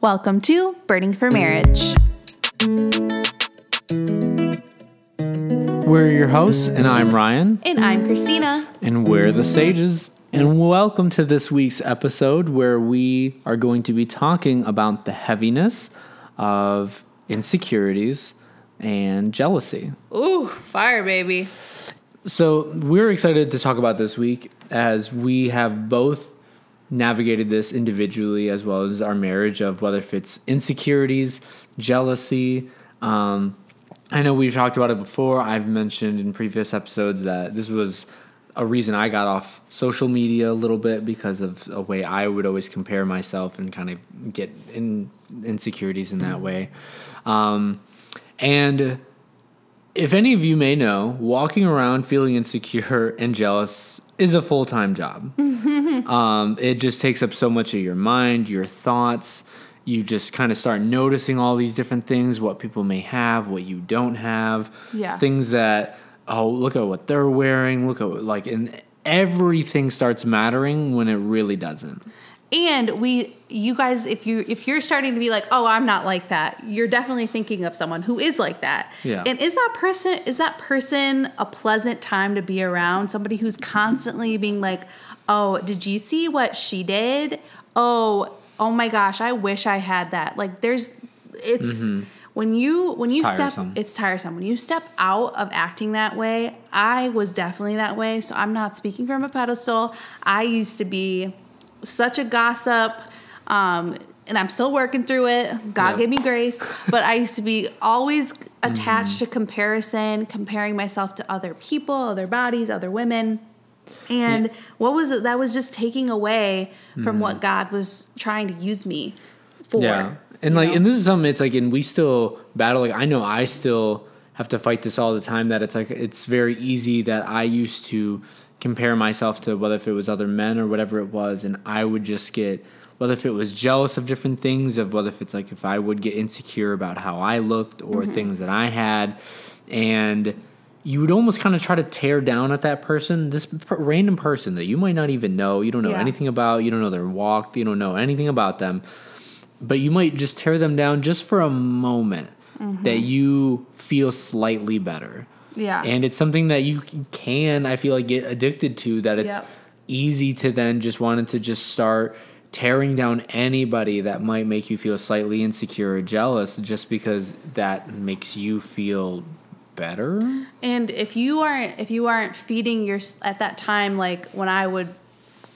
Welcome to Burning for Marriage. We're your hosts, and I'm Ryan, And I'm Kristina. and we're the Sages. And welcome to this week's episode where we are going to be talking about the heaviness of insecurities and jealousy. Ooh, fire, baby. So, we're excited to talk about this week as we have both navigated this individually as well as our marriage of whether if it's insecurities, jealousy. Um, I know we've talked about it before. I've mentioned in previous episodes that this was a reason I got off social media a little bit because of a way I would always compare myself and kind of get in insecurities in that way. Um, and if any of you may know, walking around feeling insecure and jealous is a full time job. Um, it just takes up so much of your mind, your thoughts. You just kind of start noticing all these different things, what people may have, what you don't have. Yeah. Things that, oh, look at what they're wearing. Look at, what- like, and everything starts mattering when it really doesn't. And we you guys if you if you're starting to be like, "Oh, I'm not like that." You're definitely thinking of someone who is like that. Yeah. And is that person is that person a pleasant time to be around? Somebody who's constantly being like, "Oh, did you see what she did? Oh, oh my gosh, I wish I had that." Like there's it's when you when you step it's tiresome. When you step out of acting that way, I was definitely that way. So I'm not speaking from a pedestal. I used to be such a gossip. Um, and I'm still working through it. God Yep. gave me grace. But I used to be always attached Mm-hmm. to comparison, comparing myself to other people, other bodies, other women. And what was it? That was just taking away from what God was trying to use me for. Yeah. And like, know? and this is something it's like, and we still battle. Like, I know I still have to fight this all the time. That it's like, it's very easy that I used to compare myself to whether if it was other men or whatever it was. And I would just get, whether if it was jealous of different things, of whether if it's like, if I would get insecure about how I looked or Mm-hmm. things that I had. And, you would almost kind of try to tear down at that person, this p- random person that you might not even know, you don't know Yeah. anything about, you don't know their walk, you don't know anything about them but you might just tear them down just for a moment mm-hmm. that you feel slightly better. Yeah. And it's something that you can, I feel like, get addicted to, that it's Yep. easy to then just wanting to just start tearing down anybody that might make you feel slightly insecure or jealous just because that makes you feel better. And if you aren't if you aren't feeding your at that time like when I would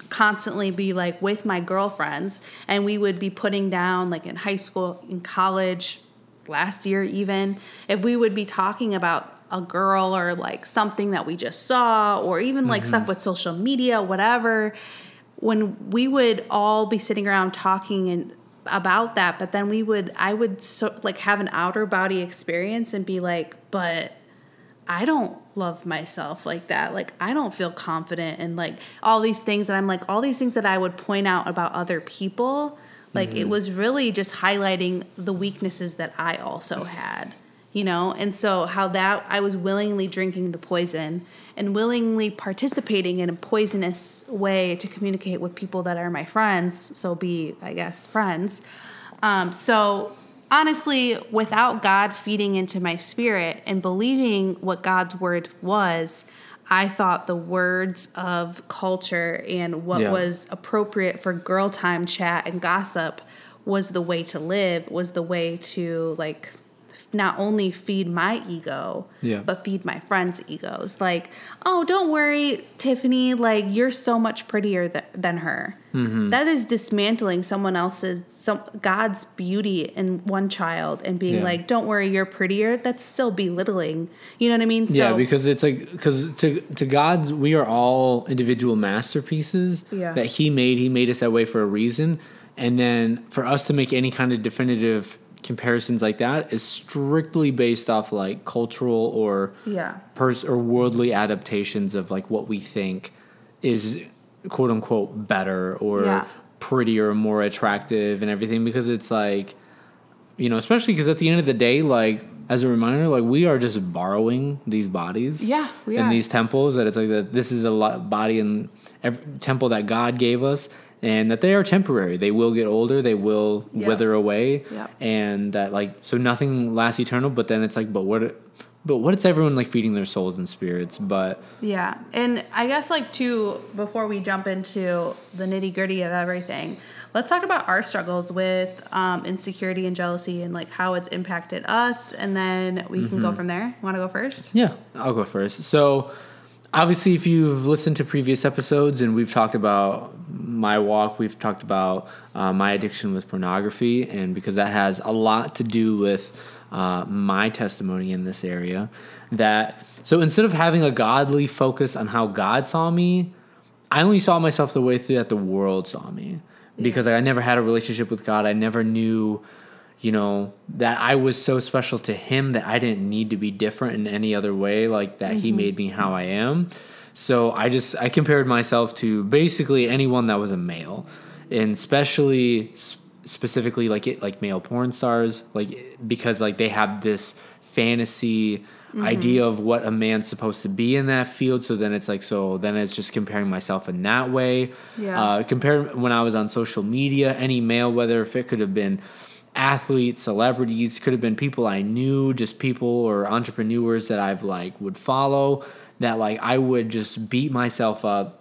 constantly be like with my girlfriends and we would be putting down like in high school, in college, last year even, if we would be talking about a girl or like something that we just saw or even like stuff mm-hmm. with social media, whatever, when we would all be sitting around talking and about that but then we would i would so like have an outer body experience and be like but I don't love myself like that. Like I don't feel confident and like all these things and I'm like all these things that I would point out about other people, like it mm-hmm. was really just highlighting the weaknesses that I also had. You know, and so how that I was willingly drinking the poison and willingly participating in a poisonous way to communicate with people that are my friends, so be I guess friends. Um, so honestly, without God feeding into my spirit and believing what God's word was, I thought the words of culture and what Yeah. was appropriate for girl time chat and gossip was the way to live, was the way to like not only feed my ego, Yeah. but feed my friends' egos. Like, oh, don't worry, Tiffany, like you're so much prettier th- than her. Mm-hmm. That is dismantling someone else's some God's beauty in one child and being Yeah. like, "Don't worry, you're prettier." That's still belittling. You know what I mean? So yeah, because it's like because to to God's we are all individual masterpieces Yeah. that He made. He made us that way for a reason, and then for us to make any kind of definitive comparisons like that is strictly based off like cultural or yeah, pers- or worldly adaptations of like what we think is quote unquote better or Yeah. prettier or more attractive and everything because it's like you know especially because at the end of the day like as a reminder like we are just borrowing these bodies Yeah, we in are. these temples that it's like that this is the body and every temple that god gave us and that they are temporary. They will get older, they will Yep. wither away, Yep. and that like so nothing lasts eternal. But then it's like, but what? But what is everyone like feeding their souls and spirits? But Yeah. And I guess, like, too, before we jump into the nitty gritty of everything, let's talk about our struggles with um, insecurity and jealousy and, like, how it's impacted us. And then we can go from there. Want to go first? Yeah, I'll go first. So, obviously, if you've listened to previous episodes and we've talked about my walk, we've talked about uh, my addiction with pornography, and because that has a lot to do with uh, my testimony in this area, that so instead of having a godly focus on how God saw me, I only saw myself the way through that the world saw me because like, I never had a relationship with God. I never knew, you know, that I was so special to Him that I didn't need to be different in any other way. Like that He made me how I am. So I just I compared myself to basically anyone that was a male, and especially specifically like it like male porn stars, like because like they have this fantasy idea of what a man's supposed to be in that field. So then it's like, so then it's just comparing myself in that way. Yeah. Uh, compare when I was on social media, any male, whether if it could have been athletes, celebrities, could have been people I knew, just people or entrepreneurs that I've like would follow, that like I would just beat myself up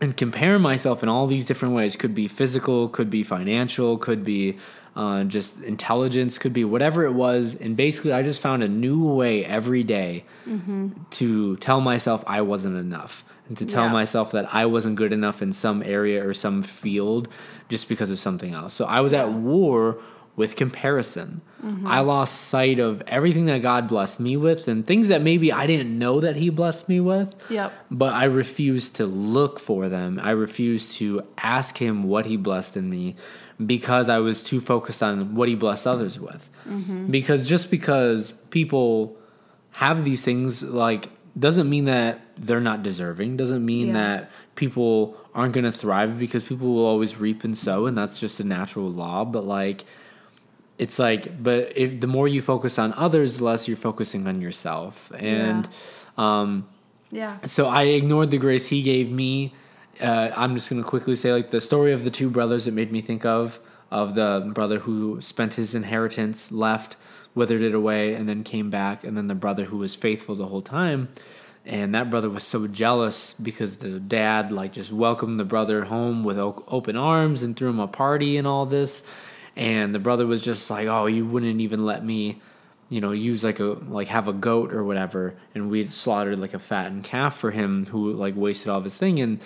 and compare myself in all these different ways. Could be physical could be financial could be uh, just intelligence could be whatever it was. And basically i just found a new way every day to tell myself i wasn't enough and to tell Yeah. myself that i wasn't good enough in some area or some field just because of something else. So i was at war with comparison i lost sight of everything that god blessed me with and things that maybe i didn't know that he blessed me with Yep. but I refused to look for them. I refused to ask him what he blessed in me because I was too focused on what he blessed others with. Mm-hmm. Because just because people have these things, like, doesn't mean that they're not deserving, doesn't mean Yeah. that people aren't going to thrive because people will always reap and sow, and that's just a natural law. But, like, it's like, but if the more you focus on others, the less you're focusing on yourself. And, um, Yeah. so I ignored the grace he gave me. Uh, I'm just gonna quickly say like the story of the two brothers. It made me think of of the brother who spent his inheritance, left, withered it away, and then came back, and then the brother who was faithful the whole time. And that brother was so jealous because the dad like just welcomed the brother home with o- open arms and threw him a party and all this. And the brother was just like, "Oh, you wouldn't even let me." you know, use like a like have a goat or whatever, and we slaughtered like a fattened calf for him who like wasted all of his thing, and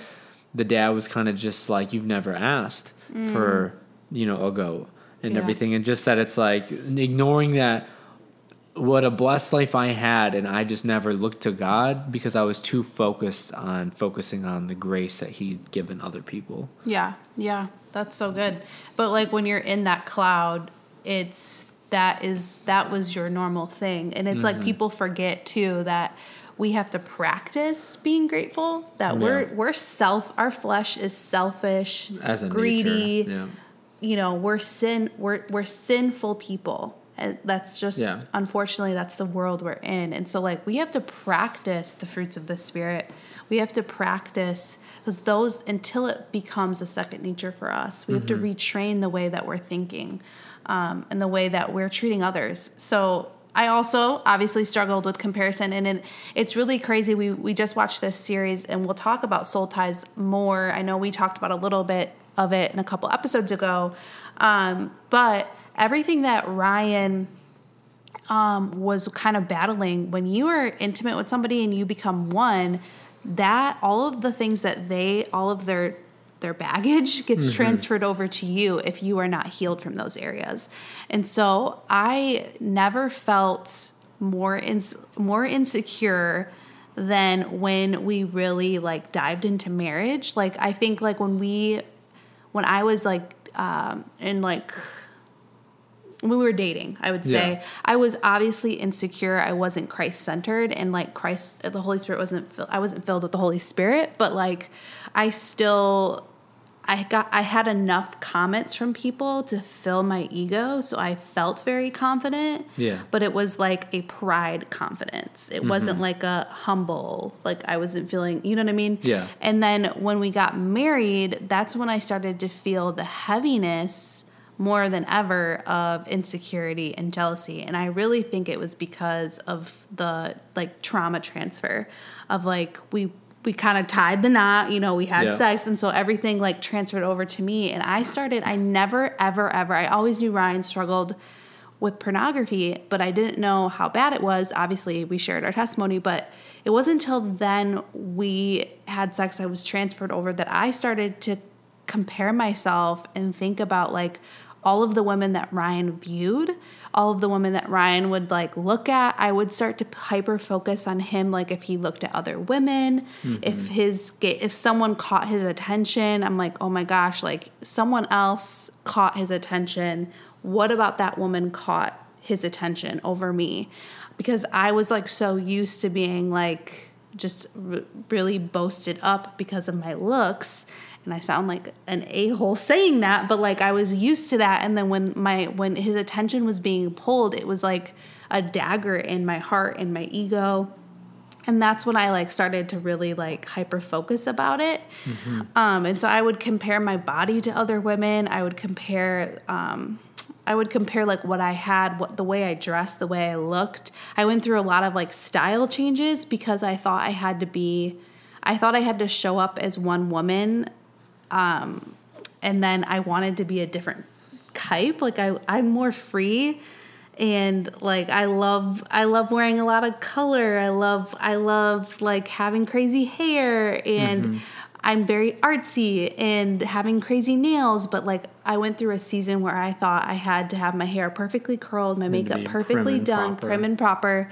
the dad was kind of just like, "You've never asked mm. for you know a goat and Yeah. everything," and just that it's like ignoring that what a blessed life I had, and I just never looked to God because I was too focused on focusing on the grace that He'd given other people. Yeah, yeah, that's so good. But like when you're in that cloud, it's that is that was your normal thing, and it's Mm-hmm. like people forget too that we have to practice being grateful. That we're we're self, our flesh is selfish, As a greedy. yeah. You know, we're sin, we're we're sinful people. And that's just Yeah. unfortunately that's the world we're in. And so like we have to practice the fruits of the spirit. We have to practice because those until it becomes a second nature for us. We have to retrain the way that we're thinking um, and the way that we're treating others. So I also obviously struggled with comparison, and it, it's really crazy. We we just watched this series, and we'll talk about soul ties more. I know we talked about a little bit of it in a couple episodes ago, um, but everything that Ryan um, was kind of battling when you are intimate with somebody and you become one that all of the things that they all of their their baggage gets transferred over to you if you are not healed from those areas. And so i never felt more ins- more insecure than when we really like dived into marriage. Like i think like when we when i was like um in like we were dating, I would say Yeah. I was obviously insecure. I wasn't Christ centered, and like Christ, the Holy Spirit wasn't. I wasn't filled with the Holy Spirit, but like I still I got I had enough comments from people to fill my ego, so I felt very confident. Yeah. But it was like a pride confidence. It wasn't mm-hmm. like a humble, like I wasn't feeling, you know what I mean? Yeah. And then when we got married, that's when I started to feel the heaviness more than ever of insecurity and jealousy. And I really think it was because of the like trauma transfer of like we we kind of tied the knot, you know, we had Yeah. sex and so everything like transferred over to me and I started I never ever ever I always knew Ryan struggled with pornography, but I didn't know how bad it was. Obviously, we shared our testimony, but it wasn't until then we had sex, I was transferred over that I started to compare myself and think about like all of the women that Ryan viewed, all of the women that Ryan would like look at. I would start to hyper focus on him, like if he looked at other women, mm-hmm. if his if someone caught his attention, I'm like, oh my gosh, like someone else caught his attention. What about that woman caught his attention over me? Because I was like so used to being like just r- really boasted up because of my looks and I sound like an a-hole saying that but like I was used to that and then when my when his attention was being pulled it was like a dagger in my heart and my ego and that's when I like started to really like hyper focus about it. Um, and so I would compare my body to other women. I would compare, um, I would compare like what I had, what the way I dressed, the way I looked. I went through a lot of like style changes because I thought I had to be, I thought I had to show up as one woman, um, and then I wanted to be a different type. Like I, I'm more free and like I love I love wearing a lot of color. I love I love like having crazy hair and I'm very artsy and having crazy nails, but like I went through a season where I thought I had to have my hair perfectly curled, my makeup perfectly prim done, proper. prim and proper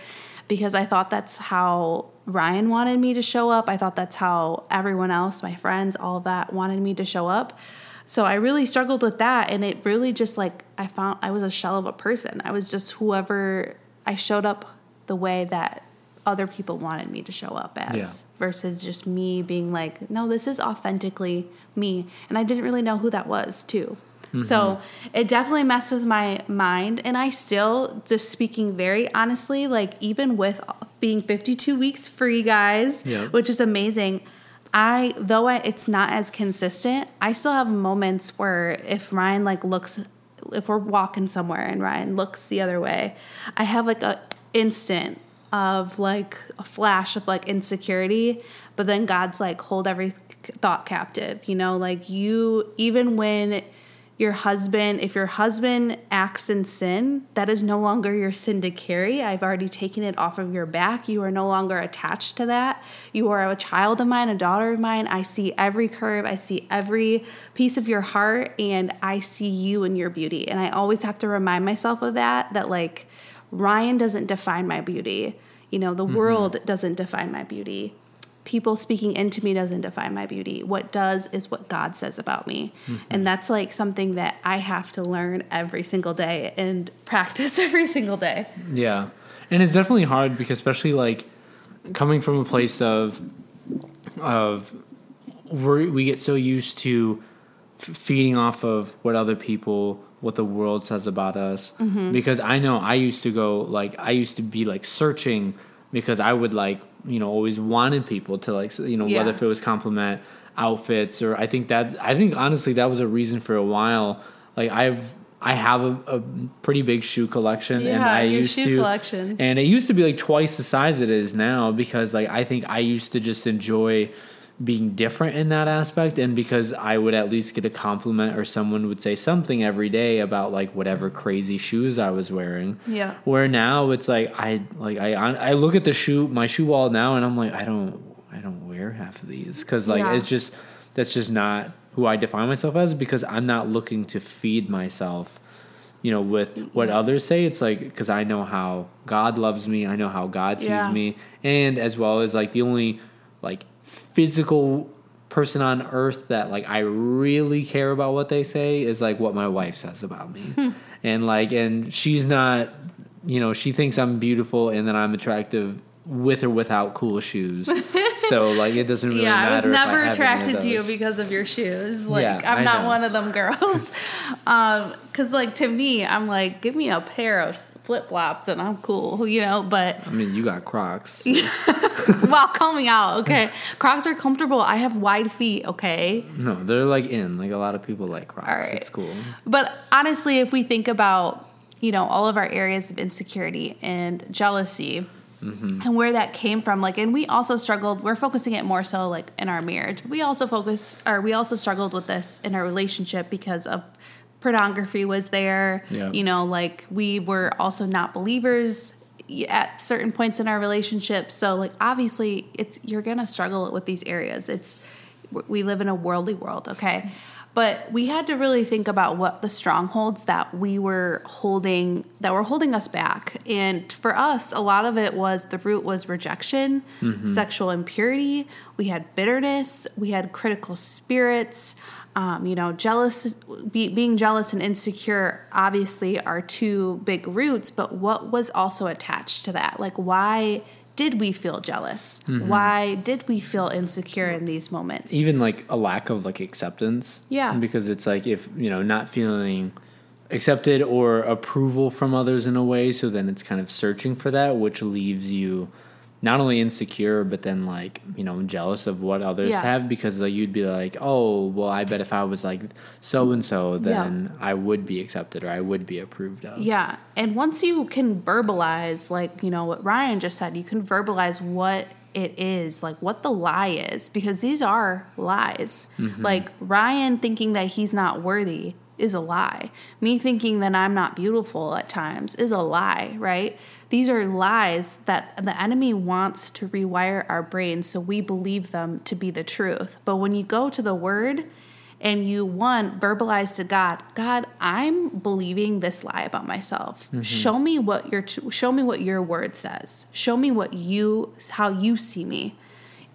because I thought that's how Ryan wanted me to show up. I thought that's how everyone else, my friends, all of that wanted me to show up. So I really struggled with that and it really just like I found I was a shell of a person. I was just whoever I showed up the way that other people wanted me to show up as Yeah. versus just me being like, no, this is authentically me. And I didn't really know who that was too. Mm-hmm. So it definitely messed with my mind. And I still, just speaking very honestly, like even with being 52 weeks free, guys, Yeah. which is amazing. I though I, it's not as consistent, I still have moments where if Ryan like looks if we're walking somewhere and Ryan looks the other way, I have like a instant of like a flash of like insecurity, but then God's like hold every thought captive, you know, like you even when your husband, if your husband acts in sin, that is no longer your sin to carry. I've already taken it off of your back. You are no longer attached to that. You are a child of mine, a daughter of mine. I see every curve, I see every piece of your heart, and I see you and your beauty. And I always have to remind myself of that, that like Ryan doesn't define my beauty. You know, the mm-hmm. world doesn't define my beauty people speaking into me doesn't define my beauty. What does is what God says about me. Mm-hmm. And that's like something that I have to learn every single day and practice every single day. Yeah. And it's definitely hard because especially like coming from a place of of we we get so used to f- feeding off of what other people what the world says about us mm-hmm. because I know I used to go like I used to be like searching because I would like you know always wanted people to like you know whether if it was compliment outfits or I think that I think honestly that was a reason for a while like I've I have a, a pretty big shoe collection and I used shoe to collection. and it used to be like twice the size it is now because like I think I used to just enjoy being different in that aspect and because I would at least get a compliment or someone would say something every day about like whatever crazy shoes I was wearing. Yeah. Where now it's like I like I I look at the shoe my shoe wall now and I'm like I don't I don't wear half of these cuz like Yeah. it's just that's just not who I define myself as because I'm not looking to feed myself you know with what Yeah. others say it's like because i know how god loves me i know how god sees Yeah. me and as well as like the only like physical person on earth that like i really care about what they say is like what my wife says about me Hmm. and like and she's not you know she thinks i'm beautiful and that i'm attractive with or without cool shoes so like it doesn't really yeah, matter. I was never of attracted to you because of your shoes. Like Yeah, I'm I not know. one of them girls. um, cause like to me, I'm like, give me a pair of flip flops and I'm cool, you know. But I mean, you got Crocs. while coming out, okay, Crocs are comfortable. I have wide feet, okay. no, they're like in. Like a lot of people like Crocs. All right. It's cool. But honestly, if we think about, you know, all of our areas of insecurity and jealousy mm-hmm. and where that came from, like, and we also struggled, we're focusing it more so like in our marriage. We also focused, or we also struggled with this in our relationship because of pornography was there. Yeah. You know, like we were also not believers at certain points in our relationship. So like obviously it's you're going to struggle with these areas. It's we live in a worldly world, okay? But we had to really think about what the strongholds that we were holding that were holding us back. And for us, a lot of it was the root was rejection, sexual impurity, we had bitterness, we had critical spirits, um, you know, jealous, be, being jealous and insecure obviously are two big roots, but what was also attached to that? Like, why did we feel jealous? Mm-hmm. Why did we feel insecure in these moments? Even like a lack of like acceptance. Yeah. Because it's like if you know not feeling accepted or approval from others in a way, so then it's kind of searching for that, which leaves you not only insecure but then like you know jealous of what others Yeah. have because like you'd be like oh well i bet if i was like so and so then i would be accepted or i would be approved of Yeah. And once you can verbalize, like, you know, what Ryan just said, you can verbalize what it is, like what the lie is, because these are lies. Mm-hmm. Like Ryan thinking that he's not worthy is a lie. Me thinking that I'm not beautiful at times is a lie, right? These are lies that the enemy wants to rewire our brains so we believe them to be the truth. But when you go to the word, and you one verbalize to God, God, I'm believing this lie about myself. Mm-hmm. Show me what your show me what your word says. Show me what you how you see me.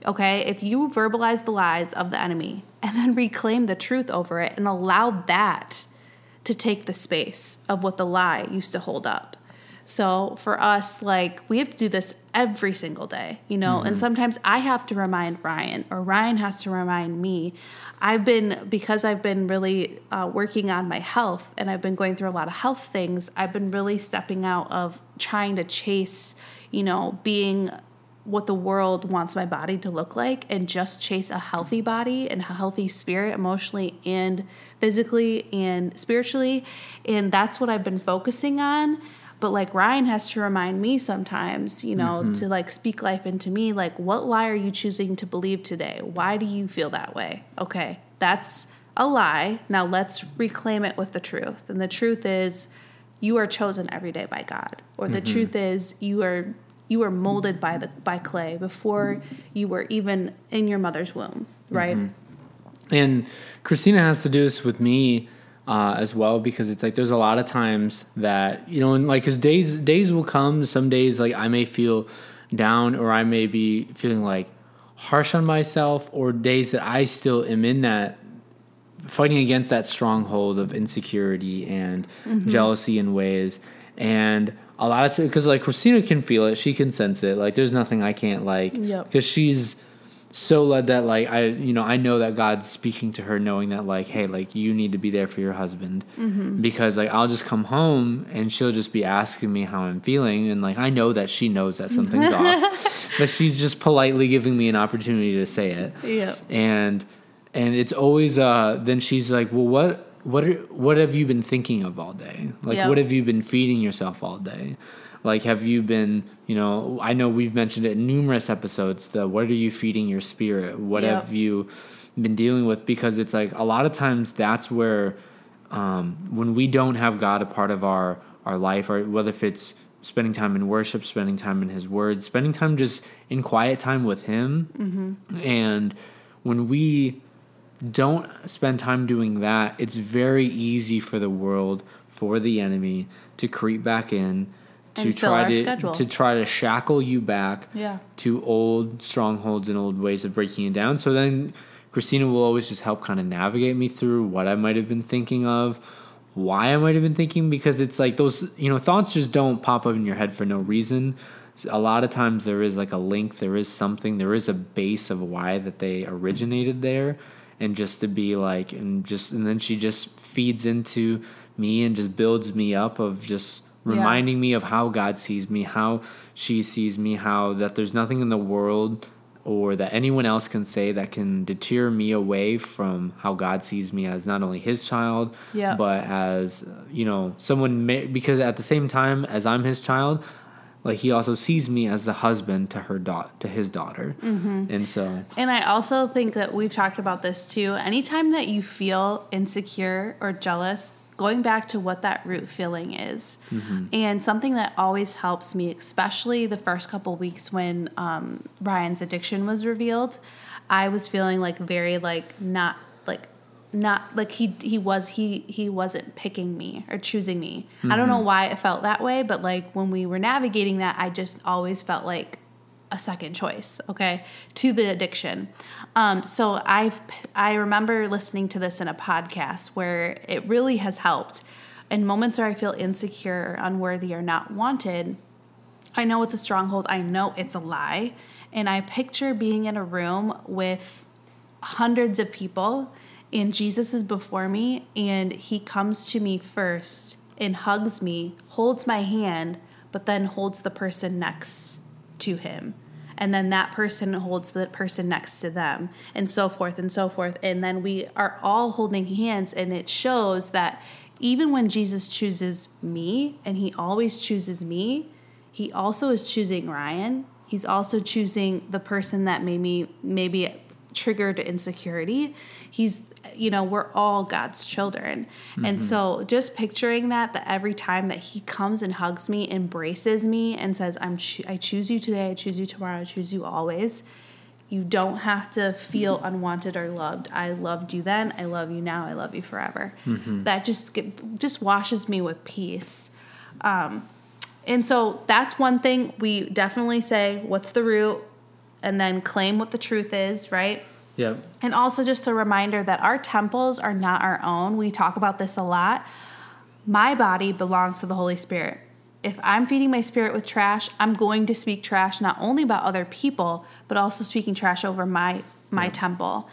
Okay? If you verbalize the lies of the enemy and then reclaim the truth over it and allow that to take the space of what the lie used to hold up. So for us, like we have to do this every single day, you know, and sometimes I have to remind Ryan or Ryan has to remind me. I've been, because I've been really uh, working on my health and I've been going through a lot of health things, I've been really stepping out of trying to chase, you know, being what the world wants my body to look like and just chase a healthy body and a healthy spirit emotionally and physically and spiritually. And that's what I've been focusing on. But like Ryan has to remind me sometimes you know mm-hmm. to like speak life into me like what lie are you choosing to believe today? Why do you feel that way? Okay that's a lie. Now let's reclaim it with the truth. And the truth is you are chosen every day by God. Or the mm-hmm. truth is you are you were molded by the by clay before you were even in your mother's womb, right? And Kristina has to do this with me uh, as well because it's like there's a lot of times that you know, and like because days days will come. Some days like I may feel down or I may be feeling like harsh on myself, or days that I still am in that fighting against that stronghold of insecurity and jealousy in ways. And a lot of because like Kristina can feel it, she can sense it. Like there's nothing I can't like Yep. because she's so led that like I you know I know that God's speaking to her, knowing that like hey like you need to be there for your husband because like I'll just come home and she'll just be asking me how I'm feeling and like I know that she knows that something's off, but she's just politely giving me an opportunity to say it Yeah. and and it's always uh then she's like well what what are, what have you been thinking of all day? Like what have you been feeding yourself all day? Like have you been you know i know we've mentioned it in numerous episodes the what are you feeding your spirit? What Yep. have you been dealing with? Because it's like a lot of times that's where um, when we don't have god a part of our our life or whether if it's spending time in worship spending time in his word spending time just in quiet time with him. And when we don't spend time doing that, it's very easy for the world, for the enemy to creep back in, to And try to schedule. to try to shackle you back Yeah. to old strongholds and old ways of breaking it down. So then Kristina will always just help kind of navigate me through what I might have been thinking of, why I might have been thinking, because it's like those, you know, thoughts just don't pop up in your head for no reason. a lot of times there is like a link, there is something, there is a base of why that they originated there, and just to be like, and just and then she just feeds into me and just builds me up of just reminding yeah. me of how God sees me, how she sees me, how that there's nothing in the world or that anyone else can say that can deter me away from how God sees me as not only his child, yeah. but as, you know, someone, may, because at the same time as I'm his child, like he also sees me as the husband to her daughter to his daughter mm-hmm. and so and i also think that we've talked about this too anytime that you feel insecure or jealous going back to what that root feeling is. Mm-hmm. And something that always helps me, especially the first couple weeks when um, Ryan's addiction was revealed, I was feeling like very like not not like he he was he he wasn't picking me or choosing me. Mm-hmm. I don't know mm-hmm. why it felt that way, but like when we were navigating that, I just always felt like a second choice, okay, to the addiction. Um, so I I remember listening to this in a podcast where it really has helped. In moments where I feel insecure, unworthy, or not wanted, I know it's a stronghold. I know it's a lie, and I picture being in a room with hundreds of people, and Jesus is before me, and He comes to me first and hugs me, holds my hand, but then holds the person next to him. And then that person holds the person next to them and so forth and so forth. And then we are all holding hands and it shows that even when Jesus chooses me and he always chooses me he also is choosing Ryan. He's also choosing the person that maybe maybe triggered insecurity. He's you know, we're all God's children. Mm-hmm. And so just picturing that, that every time that He comes and hugs me, embraces me, and says, I'm cho- I choose you today, I choose you tomorrow, I choose you always. You don't have to feel unwanted or loved. I loved you then. I love you now. I love you forever. Mm-hmm. That just get, just washes me with peace. Um, and so that's one thing we definitely say. What's the root? And then claim what the truth is. Right yeah. And also just a reminder that our temples are not our own. We talk about this a lot. My body belongs to the Holy Spirit. If I'm feeding my spirit with trash, I'm going to speak trash not only about other people, but also speaking trash over my my yeah. temple.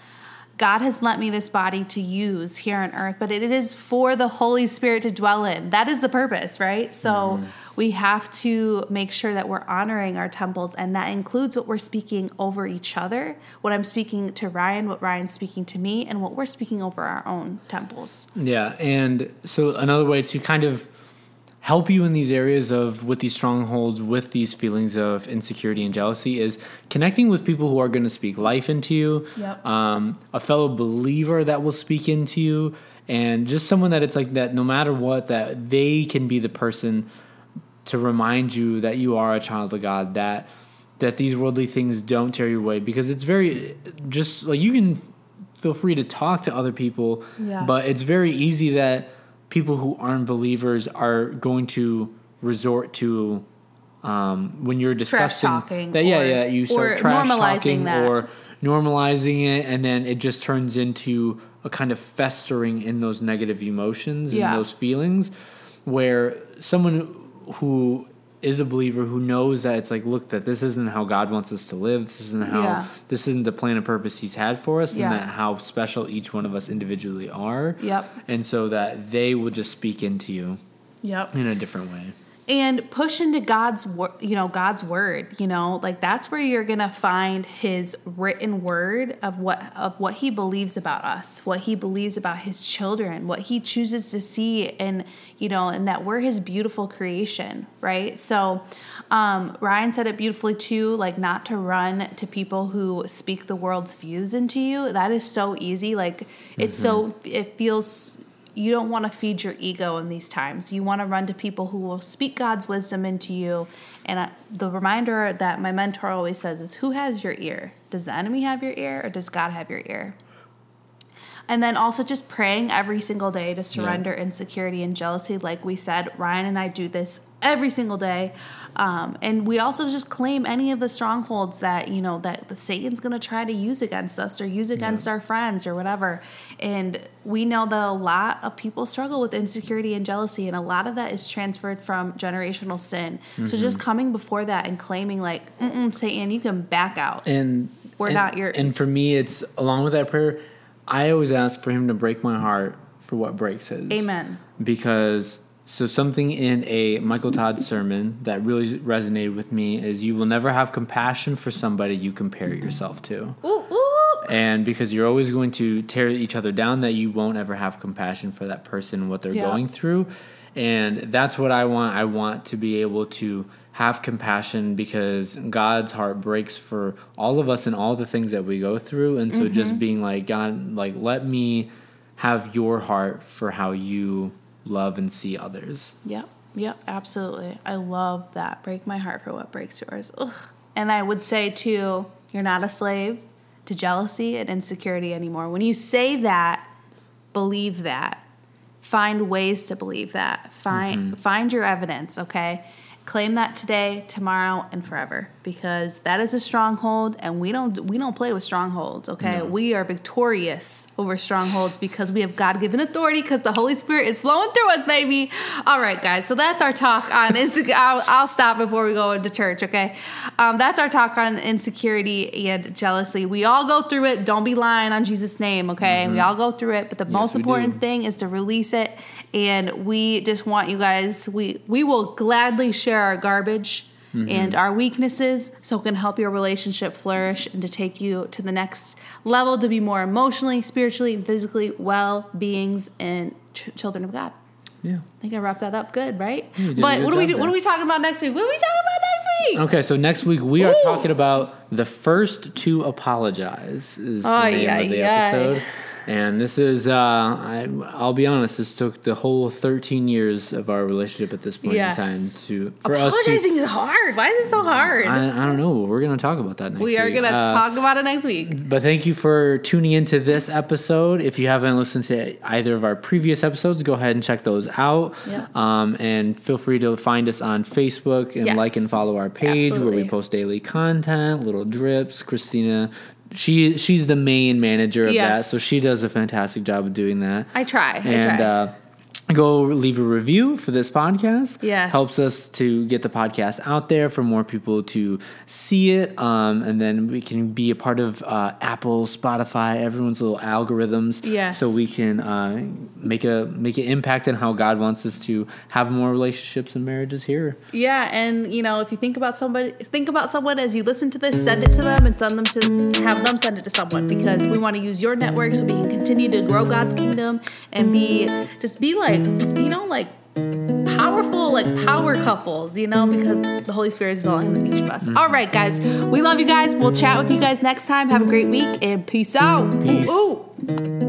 God has lent me this body to use here on earth, but it is for the Holy Spirit to dwell in. That is the purpose, right? So mm. We have to make sure that we're honoring our temples, and that includes what we're speaking over each other, what I'm speaking to Ryan, what Ryan's speaking to me, and what we're speaking over our own temples. Yeah. And so another way to kind of help you in these areas of with these strongholds with these feelings of insecurity and jealousy is connecting with people who are going to speak life into you yep. um, a fellow believer that will speak into you and just someone that it's like that no matter what that they can be the person to remind you that you are a child of god that that these worldly things don't tear you away because it's very just like you can feel free to talk to other people yeah. but it's very easy that people who aren't believers are going to resort to um, when you're discussing that. Yeah, or, yeah, you start trash talking that. or normalizing it, and then it just turns into a kind of festering in those negative emotions and those feelings, where someone who is a believer who knows that it's like, look, that this isn't how God wants us to live. This isn't how yeah. this isn't the plan and purpose He's had for us, yeah. and that how special each one of us individually are. Yep. And so that they will just speak into you. Yep. In a different way and push into God's word, you know God's word you know? Like that's where you're going to find his written word of what of what he believes about us what he believes about his children what he chooses to see and you know and that we're his beautiful creation right? So um, Ryan said it beautifully too like not to run to people who speak the world's views into you. That is so easy. Like it's mm-hmm. so it feels you don't want to feed your ego in these times. You want to run to people who will speak God's wisdom into you. And I, the reminder that my mentor always says is who has your ear? Does the enemy have your ear or does God have your ear? And then also just praying every single day to surrender insecurity and jealousy. Like we said, Ryan and I do this every single day. Um, and we also just claim any of the strongholds that, you know, that the Satan's going to try to use against us or use against our friends or whatever. And we know that a lot of people struggle with insecurity and jealousy, and a lot of that is transferred from generational sin. So just coming before that and claiming, like, Mm-mm, Satan, you can back out. and We're and- not your- and for me it's along with that prayer i always ask for him to break my heart for what breaks his Amen. because so something in a michael todd sermon that really resonated with me is you will never have compassion for somebody you compare yourself to Ooh, ooh. and because you're always going to tear each other down that you won't ever have compassion for that person and what they're Yeah. going through and that's what i want i want to be able to have compassion because god's heart breaks for all of us and all the things that we go through and so Mm-hmm. just being like god like let me have your heart for how you love and see others Yep, yep, absolutely. I love that. Break my heart for what breaks yours. Ugh. And I would say too, you're not a slave to jealousy and insecurity anymore. When you say that, believe that. Find ways to believe that. Find find your evidence, okay? Claim that today, tomorrow, and forever because that is a stronghold and we don't we don't play with strongholds, okay? We are victorious over strongholds because we have God-given authority because the Holy Spirit is flowing through us, baby. All right, guys. So that's our talk on insecurity. I'll, I'll stop before we go into church, okay? Um, that's our talk on insecurity and jealousy. We all go through it. Don't be lying on Jesus' name, okay? We all go through it, but the most important do. thing is to release it and we just want you guys we we will gladly share our garbage Mm-hmm. and our weaknesses so it can help your relationship flourish and to take you to the next level to be more emotionally spiritually and physically well beings and ch- children of god yeah i think i wrapped that up good right You did a but good what are we do, what are we talking about next week what are we talking about next week Okay, so next week we are Ooh. talking about the first to apologize is the Ay, name ay, of the ay. episode. And this is, uh, I, I'll be honest, this took the whole 13 years of our relationship at this point Yes. in time to for us apologizing is hard why is it so hard. I, I don't know. We're going to talk about that next we are gonna Uh, talk about it next week But thank you for tuning into this episode. If you haven't listened to either of our previous episodes, go ahead and check those out. Yeah. Um, and feel free to find us on Facebook and Yes. like and follow our page where we post daily content, little drips. Kristina, she she's the main manager of that, so she does a fantastic job of doing that. i try i and try uh, go leave a review for this podcast. Yes. helps us to get the podcast out there for more people to see it, um, and then we can be a part of uh, Apple, Spotify, everyone's little algorithms. Yes. so we can uh, make a make an impact in how God wants us to have more relationships and marriages here. Yeah, and you know, if you think about somebody, think about someone as you listen to this, send it to them and send them to have them send it to someone because we want to use your network so we can continue to grow God's kingdom and be just be like, you know, like powerful, like power couples, you know, because the Holy Spirit is dwelling in each of us. All right, guys, we love you guys. We'll chat with you guys next time. Have a great week and peace out. Peace. Ooh, ooh.